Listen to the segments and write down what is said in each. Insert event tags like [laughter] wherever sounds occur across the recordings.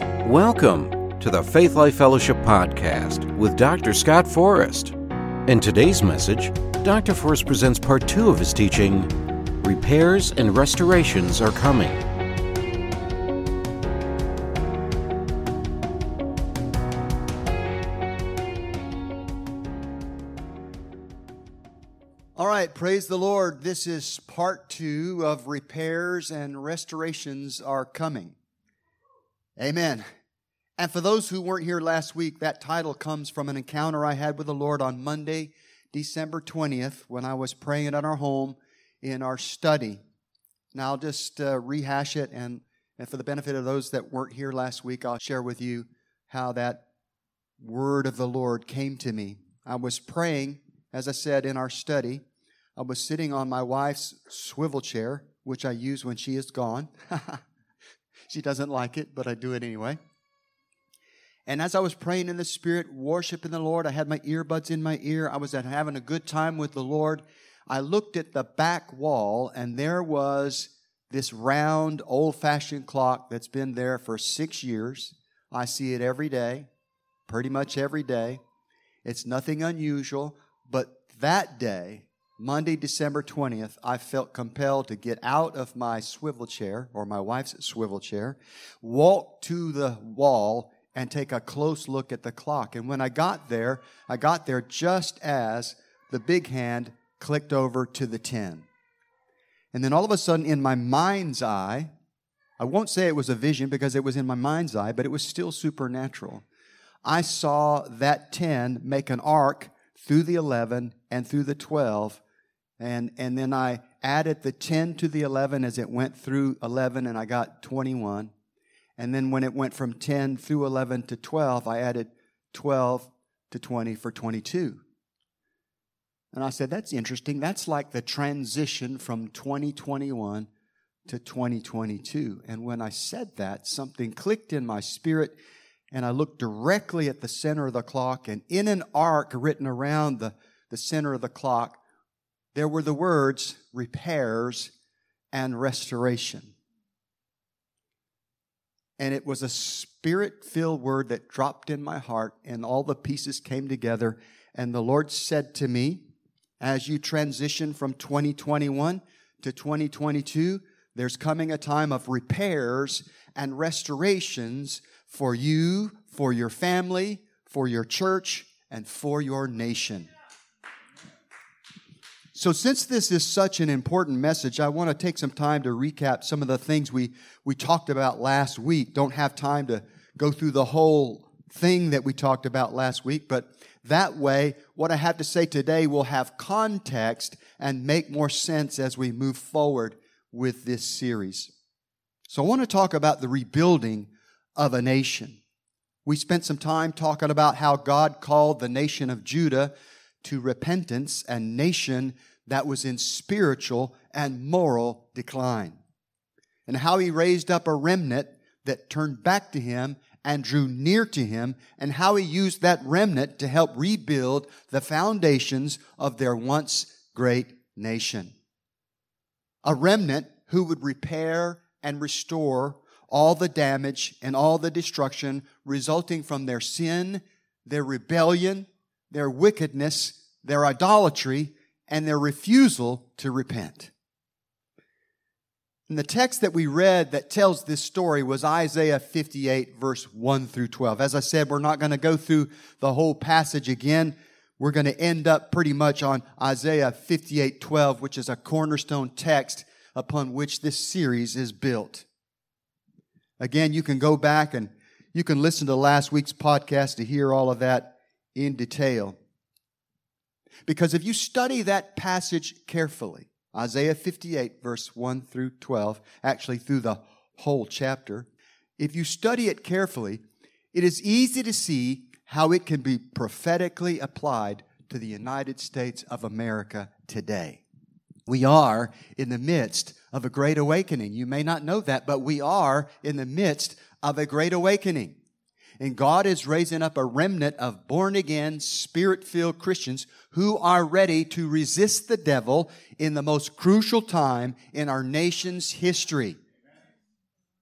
Welcome to the Faith Life Fellowship Podcast with Dr. Scott Forrest. In today's message, Dr. Forrest presents part two of his teaching Repairs and Restorations Are Coming. All right, praise the Lord. This is part two of Repairs and Restorations Are Coming. Amen. And for those who weren't here last week, that title comes from an encounter I had with the Lord on Monday, December 20th, when I was praying at our home in our study. Now I'll just uh, rehash it, and, and for the benefit of those that weren't here last week, I'll share with you how that word of the Lord came to me. I was praying, as I said, in our study. I was sitting on my wife's swivel chair, which I use when she is gone. [laughs] She doesn't like it, but I do it anyway. And as I was praying in the Spirit, worshiping the Lord, I had my earbuds in my ear. I was having a good time with the Lord. I looked at the back wall, and there was this round, old fashioned clock that's been there for six years. I see it every day, pretty much every day. It's nothing unusual, but that day, Monday, December 20th, I felt compelled to get out of my swivel chair or my wife's swivel chair, walk to the wall, and take a close look at the clock. And when I got there, I got there just as the big hand clicked over to the 10. And then all of a sudden, in my mind's eye, I won't say it was a vision because it was in my mind's eye, but it was still supernatural. I saw that 10 make an arc through the 11 and through the 12 and, and then I added the 10 to the 11 as it went through 11, and I got 21. And then when it went from 10 through 11 to 12, I added 12 to 20 for 22. And I said, that's interesting. That's like the transition from 2021 to 2022. And when I said that, something clicked in my spirit, and I looked directly at the center of the clock, and in an arc written around the, the center of the clock, there were the words repairs and restoration. And it was a spirit filled word that dropped in my heart, and all the pieces came together. And the Lord said to me, as you transition from 2021 to 2022, there's coming a time of repairs and restorations for you, for your family, for your church, and for your nation. So, since this is such an important message, I want to take some time to recap some of the things we, we talked about last week. Don't have time to go through the whole thing that we talked about last week, but that way, what I have to say today will have context and make more sense as we move forward with this series. So, I want to talk about the rebuilding of a nation. We spent some time talking about how God called the nation of Judah to repentance and nation that was in spiritual and moral decline. And how he raised up a remnant that turned back to him and drew near to him, and how he used that remnant to help rebuild the foundations of their once great nation. A remnant who would repair and restore all the damage and all the destruction resulting from their sin, their rebellion, their wickedness, their idolatry, and their refusal to repent. And the text that we read that tells this story was Isaiah 58, verse 1 through 12. As I said, we're not going to go through the whole passage again. We're going to end up pretty much on Isaiah 58, 12, which is a cornerstone text upon which this series is built. Again, you can go back and you can listen to last week's podcast to hear all of that in detail. Because if you study that passage carefully, Isaiah 58, verse 1 through 12, actually through the whole chapter, if you study it carefully, it is easy to see how it can be prophetically applied to the United States of America today. We are in the midst of a great awakening. You may not know that, but we are in the midst of a great awakening. And God is raising up a remnant of born again, spirit filled Christians who are ready to resist the devil in the most crucial time in our nation's history.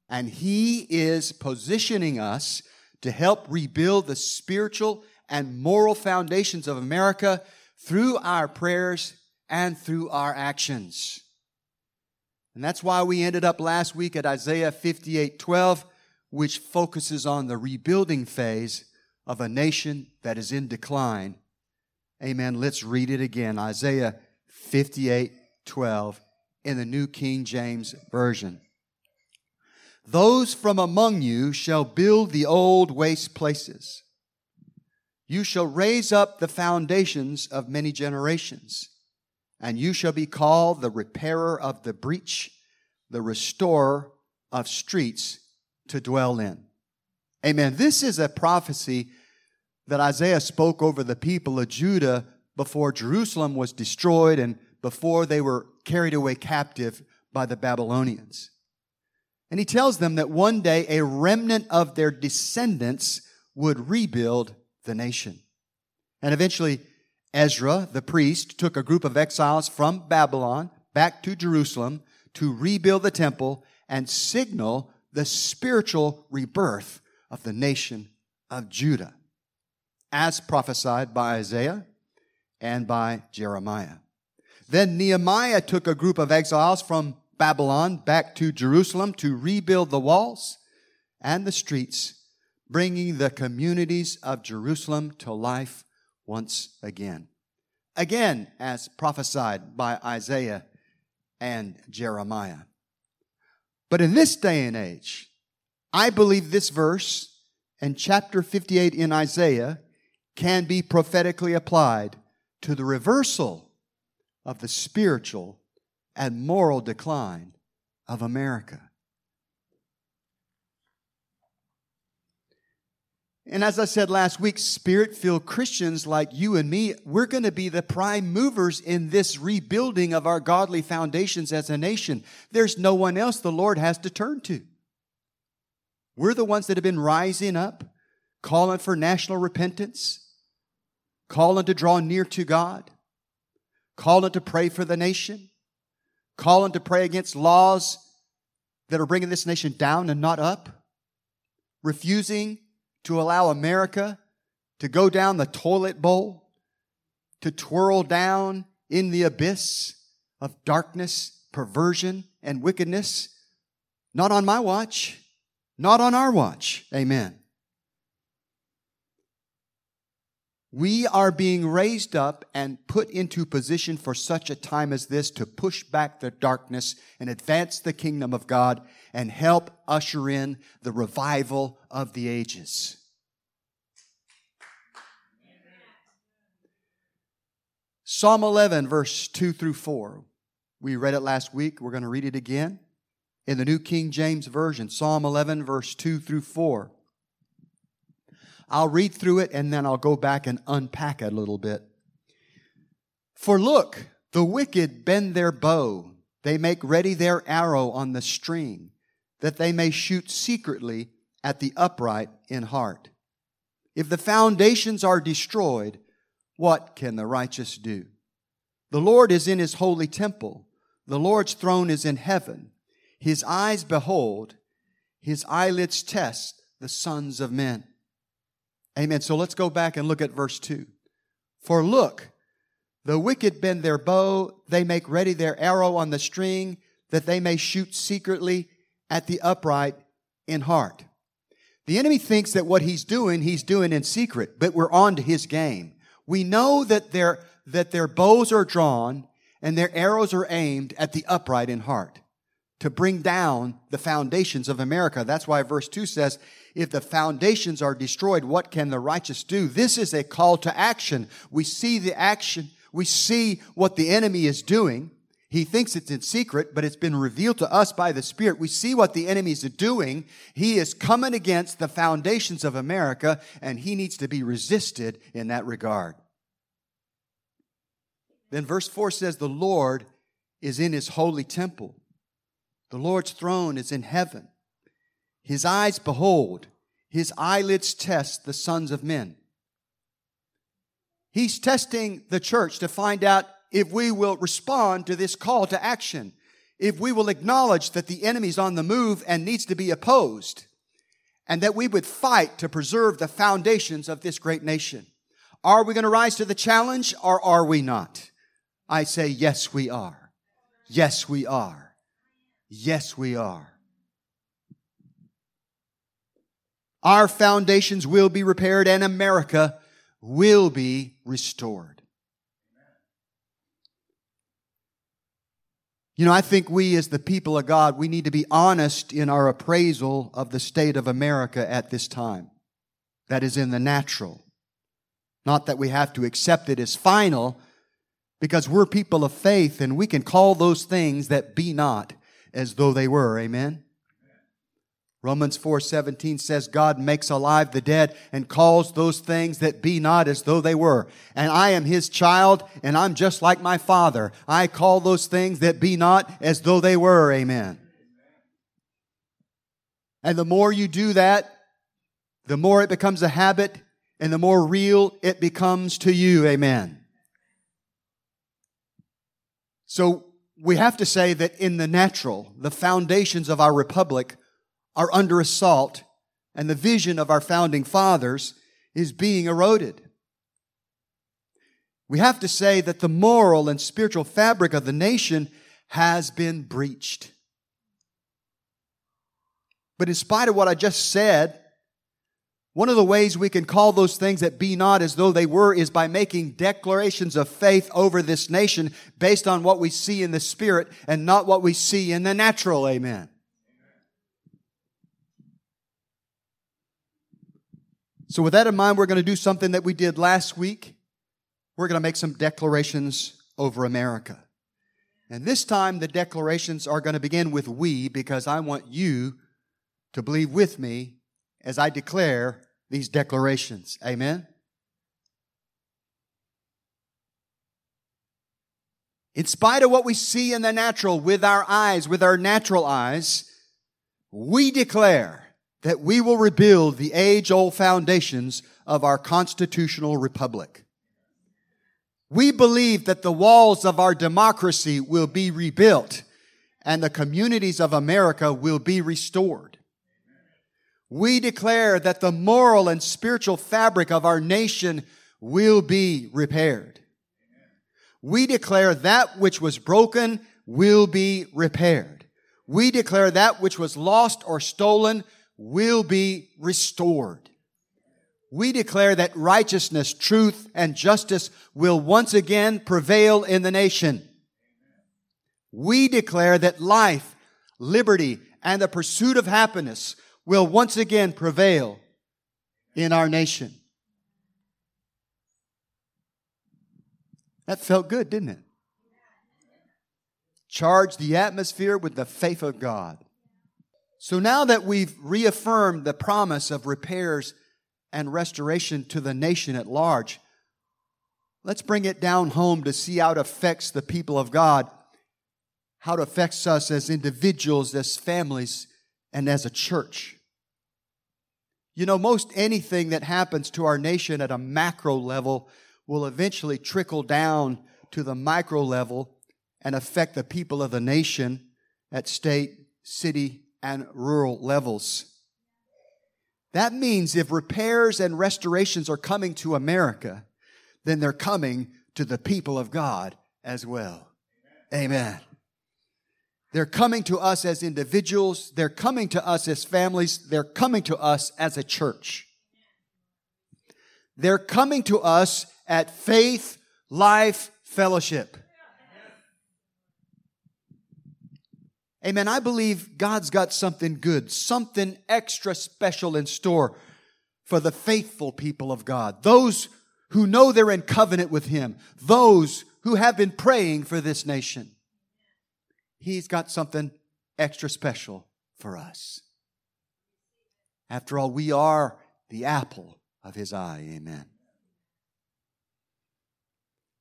And He is positioning us to help rebuild the spiritual and moral foundations of America through our prayers and through our actions. And that's why we ended up last week at Isaiah 58 12, which focuses on the rebuilding phase of a nation that is in decline. Amen. Let's read it again. Isaiah 58 12 in the New King James Version. Those from among you shall build the old waste places. You shall raise up the foundations of many generations, and you shall be called the repairer of the breach, the restorer of streets to dwell in. Amen. This is a prophecy that Isaiah spoke over the people of Judah before Jerusalem was destroyed and before they were carried away captive by the Babylonians. And he tells them that one day a remnant of their descendants would rebuild the nation. And eventually, Ezra, the priest, took a group of exiles from Babylon back to Jerusalem to rebuild the temple and signal the spiritual rebirth of the nation of Judah, as prophesied by Isaiah and by Jeremiah. Then Nehemiah took a group of exiles from Babylon back to Jerusalem to rebuild the walls and the streets, bringing the communities of Jerusalem to life once again. Again, as prophesied by Isaiah and Jeremiah. But in this day and age, I believe this verse and chapter 58 in Isaiah can be prophetically applied to the reversal of the spiritual and moral decline of America. And as I said last week, spirit filled Christians like you and me, we're going to be the prime movers in this rebuilding of our godly foundations as a nation. There's no one else the Lord has to turn to. We're the ones that have been rising up, calling for national repentance, calling to draw near to God, calling to pray for the nation, calling to pray against laws that are bringing this nation down and not up, refusing to allow America to go down the toilet bowl, to twirl down in the abyss of darkness, perversion, and wickedness. Not on my watch, not on our watch. Amen. We are being raised up and put into position for such a time as this to push back the darkness and advance the kingdom of God and help usher in the revival of the ages. Psalm 11, verse 2 through 4. We read it last week. We're going to read it again in the New King James Version. Psalm 11, verse 2 through 4. I'll read through it and then I'll go back and unpack it a little bit. For look, the wicked bend their bow. They make ready their arrow on the string, that they may shoot secretly at the upright in heart. If the foundations are destroyed, what can the righteous do? The Lord is in his holy temple. The Lord's throne is in heaven. His eyes behold, his eyelids test the sons of men. Amen. So let's go back and look at verse 2. For look, the wicked bend their bow, they make ready their arrow on the string, that they may shoot secretly at the upright in heart. The enemy thinks that what he's doing, he's doing in secret, but we're on to his game. We know that their, that their bows are drawn and their arrows are aimed at the upright in heart to bring down the foundations of America. That's why verse 2 says, if the foundations are destroyed, what can the righteous do? This is a call to action. We see the action. We see what the enemy is doing. He thinks it's in secret, but it's been revealed to us by the Spirit. We see what the enemy is doing. He is coming against the foundations of America, and he needs to be resisted in that regard. Then verse 4 says, The Lord is in his holy temple. The Lord's throne is in heaven. His eyes behold, his eyelids test the sons of men. He's testing the church to find out if we will respond to this call to action. if we will acknowledge that the enemy's on the move and needs to be opposed, and that we would fight to preserve the foundations of this great nation. Are we going to rise to the challenge or are we not? I say, yes, we are. Yes, we are. Yes, we are. Our foundations will be repaired and America will be restored. You know, I think we as the people of God, we need to be honest in our appraisal of the state of America at this time. That is in the natural. Not that we have to accept it as final, because we're people of faith and we can call those things that be not as though they were. Amen? Romans 4:17 says God makes alive the dead and calls those things that be not as though they were. And I am his child and I'm just like my father. I call those things that be not as though they were. Amen. And the more you do that, the more it becomes a habit and the more real it becomes to you. Amen. So we have to say that in the natural, the foundations of our republic are under assault and the vision of our founding fathers is being eroded. We have to say that the moral and spiritual fabric of the nation has been breached. But in spite of what I just said, one of the ways we can call those things that be not as though they were is by making declarations of faith over this nation based on what we see in the spirit and not what we see in the natural. Amen. So, with that in mind, we're going to do something that we did last week. We're going to make some declarations over America. And this time, the declarations are going to begin with we because I want you to believe with me as I declare these declarations. Amen? In spite of what we see in the natural with our eyes, with our natural eyes, we declare that we will rebuild the age old foundations of our constitutional republic. We believe that the walls of our democracy will be rebuilt and the communities of America will be restored. We declare that the moral and spiritual fabric of our nation will be repaired. We declare that which was broken will be repaired. We declare that which was lost or stolen will be restored. We declare that righteousness, truth, and justice will once again prevail in the nation. We declare that life, liberty, and the pursuit of happiness will once again prevail in our nation. That felt good, didn't it? Charge the atmosphere with the faith of God. So now that we've reaffirmed the promise of repairs and restoration to the nation at large, let's bring it down home to see how it affects the people of God, how it affects us as individuals, as families, and as a church. You know, most anything that happens to our nation at a macro level will eventually trickle down to the micro level and affect the people of the nation at state, city, and rural levels. That means if repairs and restorations are coming to America, then they're coming to the people of God as well. Amen. They're coming to us as individuals. They're coming to us as families. They're coming to us as a church. They're coming to us at Faith Life Fellowship. Amen. I believe God's got something good, something extra special in store for the faithful people of God, those who know they're in covenant with Him, those who have been praying for this nation. He's got something extra special for us. After all, we are the apple of his eye. Amen.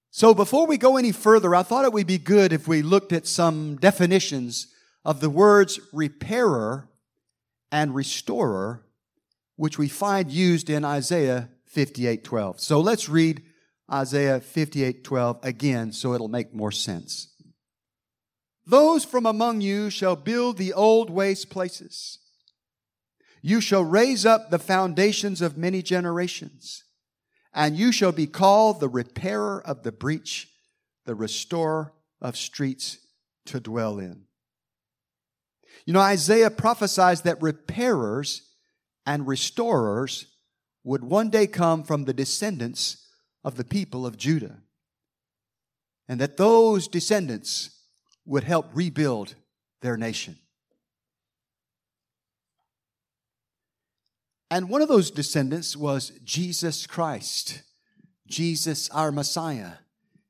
So before we go any further, I thought it would be good if we looked at some definitions of the words repairer and restorer, which we find used in Isaiah 58:12. So let's read Isaiah 58:12 again so it'll make more sense. Those from among you shall build the old waste places. You shall raise up the foundations of many generations, and you shall be called the repairer of the breach, the restorer of streets to dwell in. You know, Isaiah prophesies that repairers and restorers would one day come from the descendants of the people of Judah. And that those descendants would help rebuild their nation. And one of those descendants was Jesus Christ, Jesus our Messiah,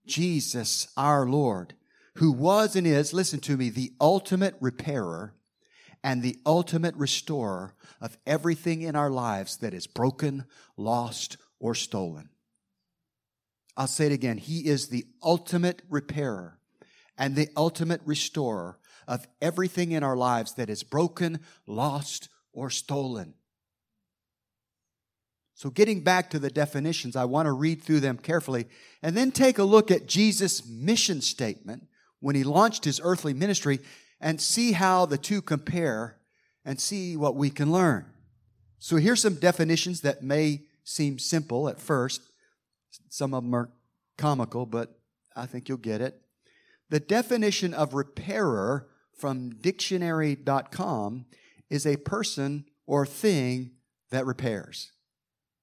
Jesus our Lord, who was and is, listen to me, the ultimate repairer and the ultimate restorer of everything in our lives that is broken, lost, or stolen. I'll say it again. He is the ultimate repairer and the ultimate restorer of everything in our lives that is broken, lost, or stolen. So, getting back to the definitions, I want to read through them carefully and then take a look at Jesus' mission statement when he launched his earthly ministry and see how the two compare and see what we can learn. So, here's some definitions that may seem simple at first. Some of them are comical, but I think you'll get it. The definition of repairer from dictionary.com is a person or thing that repairs.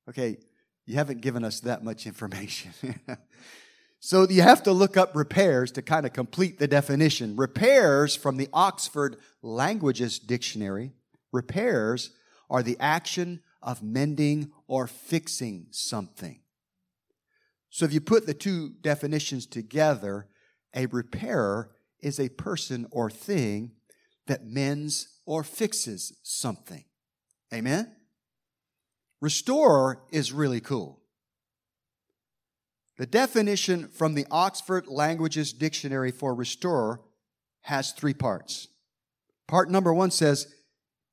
Okay, you haven't given us that much information. [laughs] so you have to look up repairs to kind of complete the definition. Repairs from the Oxford Languages Dictionary, repairs are the action of mending or fixing something. So if you put the two definitions together, a repairer is a person or thing that mends or fixes something. Amen? Restorer is really cool. The definition from the Oxford Languages Dictionary for restorer has three parts. Part number one says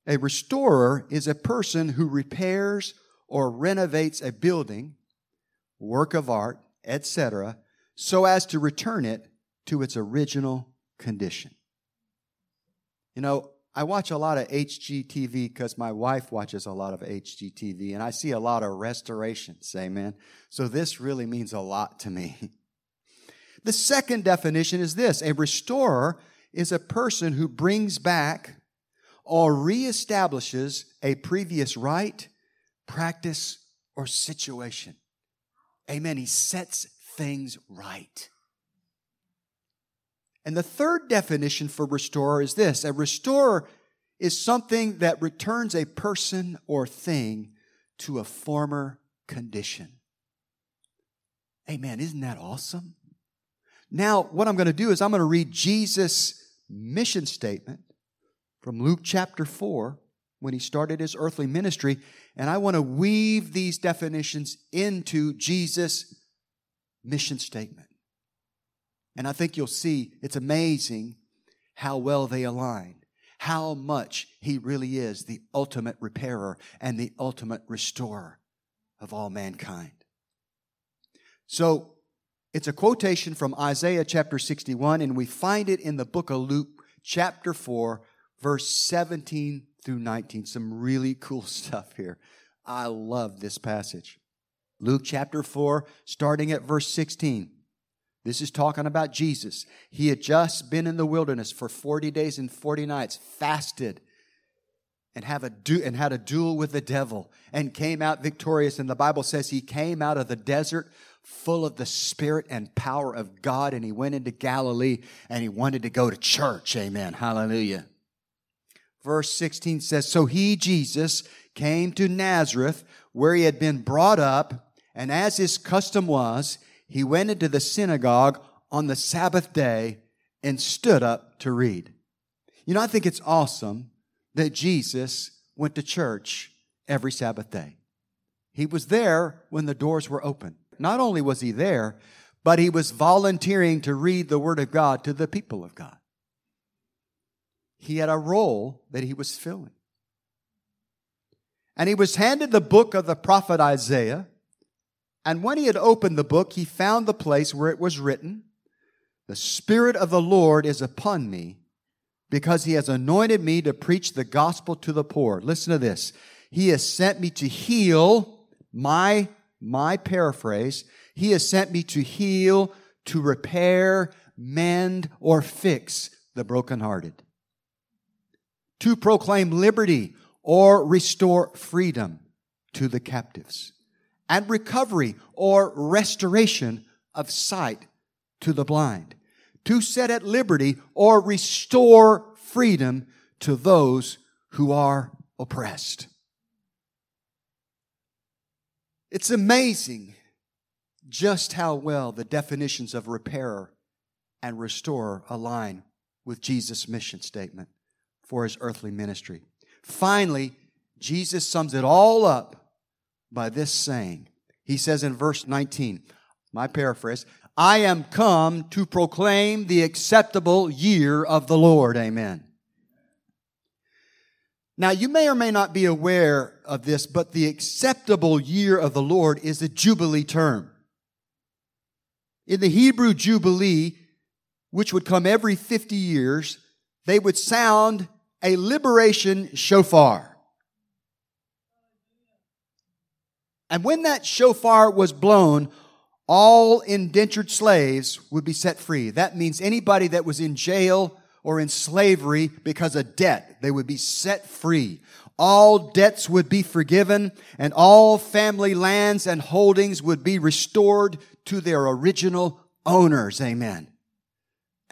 a restorer is a person who repairs or renovates a building, work of art, etc., so as to return it to its original condition. You know, I watch a lot of HGTV because my wife watches a lot of HGTV, and I see a lot of restorations, amen. So this really means a lot to me. [laughs] The second definition is this a restorer is a person who brings back or reestablishes a previous right, practice, or situation. Amen. He sets things right. And the third definition for restorer is this a restorer is something that returns a person or thing to a former condition. Amen. Isn't that awesome? Now, what I'm going to do is I'm going to read Jesus' mission statement from Luke chapter 4 when he started his earthly ministry, and I want to weave these definitions into Jesus' mission statement. And I think you'll see it's amazing how well they align, how much He really is the ultimate repairer and the ultimate restorer of all mankind. So, it's a quotation from Isaiah chapter 61, and we find it in the book of Luke chapter 4, verse 17 through 19. Some really cool [laughs] stuff here. I love this passage. Luke chapter 4, starting at verse 16. This is talking about Jesus. He had just been in the wilderness for 40 days and 40 nights, fasted, and, have a du- and had a duel with the devil, and came out victorious. And the Bible says he came out of the desert full of the Spirit and power of God, and he went into Galilee and he wanted to go to church. Amen. Hallelujah. Verse 16 says, So he, Jesus, came to Nazareth, where he had been brought up, and as his custom was, he went into the synagogue on the Sabbath day and stood up to read. You know, I think it's awesome that Jesus went to church every Sabbath day. He was there when the doors were open. Not only was he there, but he was volunteering to read the Word of God to the people of God. He had a role that he was filling. And he was handed the book of the prophet Isaiah. And when he had opened the book, he found the place where it was written, The Spirit of the Lord is upon me because he has anointed me to preach the gospel to the poor. Listen to this. He has sent me to heal my, my paraphrase. He has sent me to heal, to repair, mend, or fix the brokenhearted. To proclaim liberty or restore freedom to the captives and recovery or restoration of sight to the blind to set at liberty or restore freedom to those who are oppressed. It's amazing just how well the definitions of repairer and restorer align with Jesus' mission statement for his earthly ministry. Finally, Jesus sums it all up by this saying. He says in verse 19, my paraphrase, I am come to proclaim the acceptable year of the Lord. Amen. Now, you may or may not be aware of this, but the acceptable year of the Lord is a Jubilee term. In the Hebrew Jubilee, which would come every 50 years, they would sound a liberation shofar. And when that shofar was blown, all indentured slaves would be set free. That means anybody that was in jail or in slavery because of debt, they would be set free. All debts would be forgiven and all family lands and holdings would be restored to their original owners. Amen.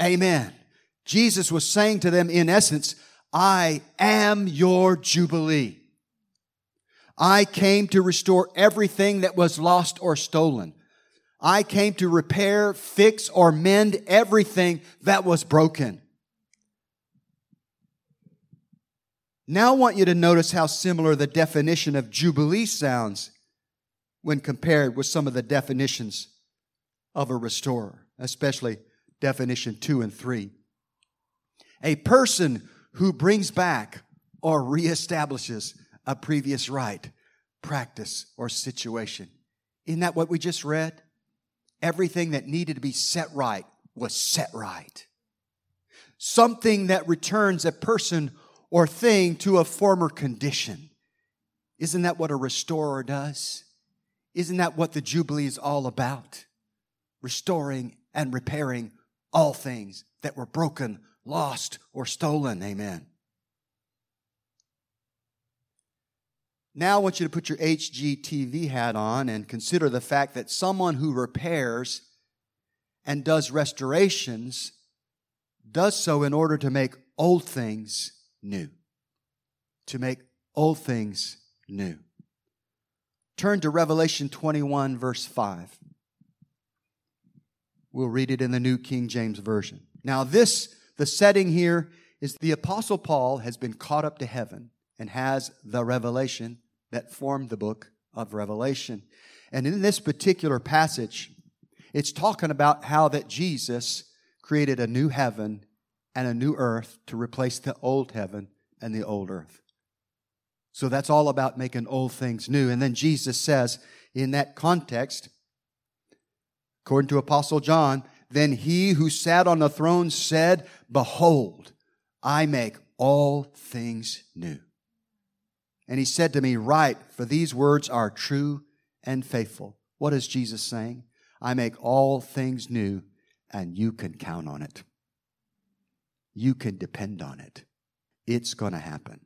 Amen. Jesus was saying to them in essence, I am your Jubilee. I came to restore everything that was lost or stolen. I came to repair, fix, or mend everything that was broken. Now I want you to notice how similar the definition of Jubilee sounds when compared with some of the definitions of a restorer, especially definition two and three. A person who brings back or reestablishes a previous right, practice, or situation. Isn't that what we just read? everything that needed to be set right was set right. Something that returns a person or thing to a former condition. Isn't that what a restorer does? Isn't that what the Jubilee is all about? Restoring and repairing all things that were broken, lost, or stolen. Amen. Now I want you to put your HGTV hat on and consider the fact that someone who repairs and does restorations does so in order to make old things new. To make old things new. Turn to Revelation 21, verse 5. We'll read it in the New King James Version. Now, this, the setting here is the Apostle Paul has been caught up to heaven and has the revelation that formed the book of Revelation. And in this particular passage, it's talking about how that Jesus created a new heaven and a new earth to replace the old heaven and the old earth. So that's all about making old things new. And then Jesus says in that context, according to Apostle John, then he who sat on the throne said, Behold, I make all things new. And he said to me, Write, for these words are true and faithful. What is Jesus saying? I make all things new, and you can count on it. You can depend on it. It's going to happen.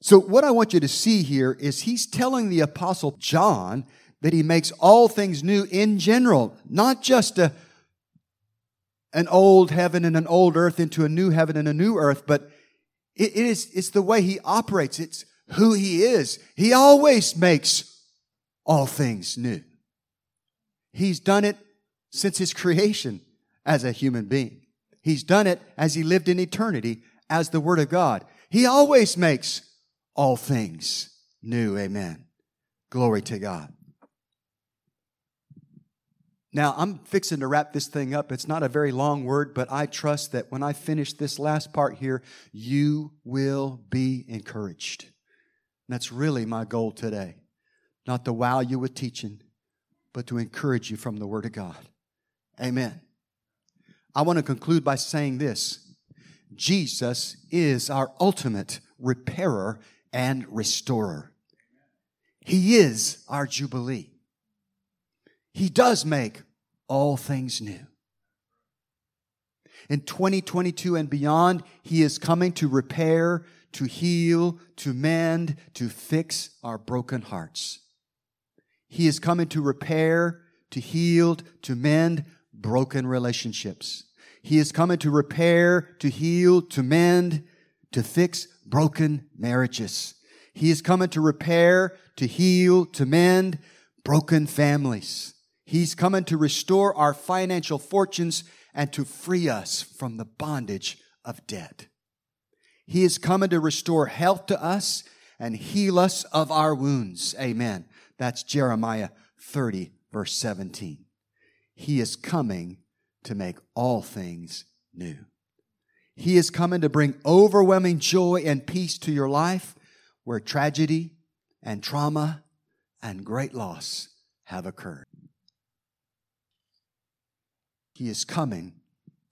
So, what I want you to see here is he's telling the Apostle John that he makes all things new in general, not just a, an old heaven and an old earth into a new heaven and a new earth, but it is, it's the way he operates. It's who he is. He always makes all things new. He's done it since his creation as a human being. He's done it as he lived in eternity as the Word of God. He always makes all things new. Amen. Glory to God. Now, I'm fixing to wrap this thing up. It's not a very long word, but I trust that when I finish this last part here, you will be encouraged. And that's really my goal today. Not to wow you with teaching, but to encourage you from the Word of God. Amen. I want to conclude by saying this Jesus is our ultimate repairer and restorer. He is our Jubilee. He does make all things new. In 2022 and beyond, He is coming to repair, to heal, to mend, to fix our broken hearts. He is coming to repair, to heal, to mend broken relationships. He is coming to repair, to heal, to mend, to fix broken marriages. He is coming to repair, to heal, to mend broken families. He's coming to restore our financial fortunes and to free us from the bondage of debt. He is coming to restore health to us and heal us of our wounds. Amen. That's Jeremiah 30, verse 17. He is coming to make all things new. He is coming to bring overwhelming joy and peace to your life where tragedy and trauma and great loss have occurred. He is coming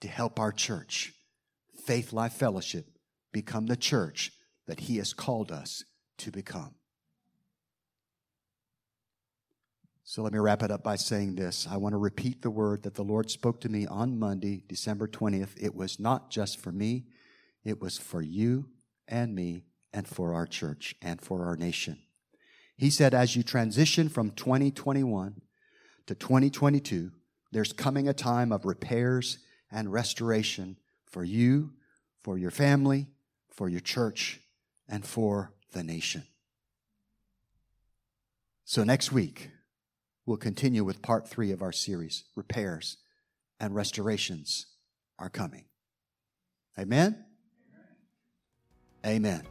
to help our church, Faith Life Fellowship, become the church that He has called us to become. So let me wrap it up by saying this. I want to repeat the word that the Lord spoke to me on Monday, December 20th. It was not just for me, it was for you and me and for our church and for our nation. He said, as you transition from 2021 to 2022, there's coming a time of repairs and restoration for you, for your family, for your church, and for the nation. So next week, we'll continue with part three of our series Repairs and Restorations are Coming. Amen? Amen.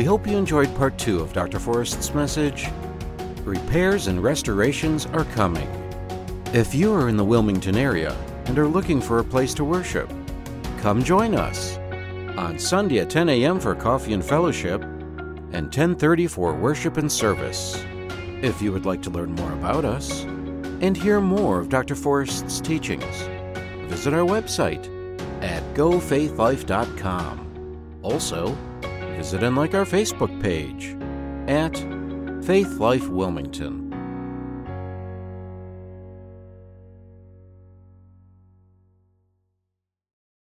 We hope you enjoyed part two of Dr. Forrest's message Repairs and restorations are coming. If you are in the Wilmington area and are looking for a place to worship, come join us on Sunday at 10 a.m. for coffee and fellowship and 10:30 for worship and service. If you would like to learn more about us and hear more of Dr. Forrest's teachings, visit our website at gofaithlife.com. Also, visit and like our Facebook page at Faith Life Wilmington.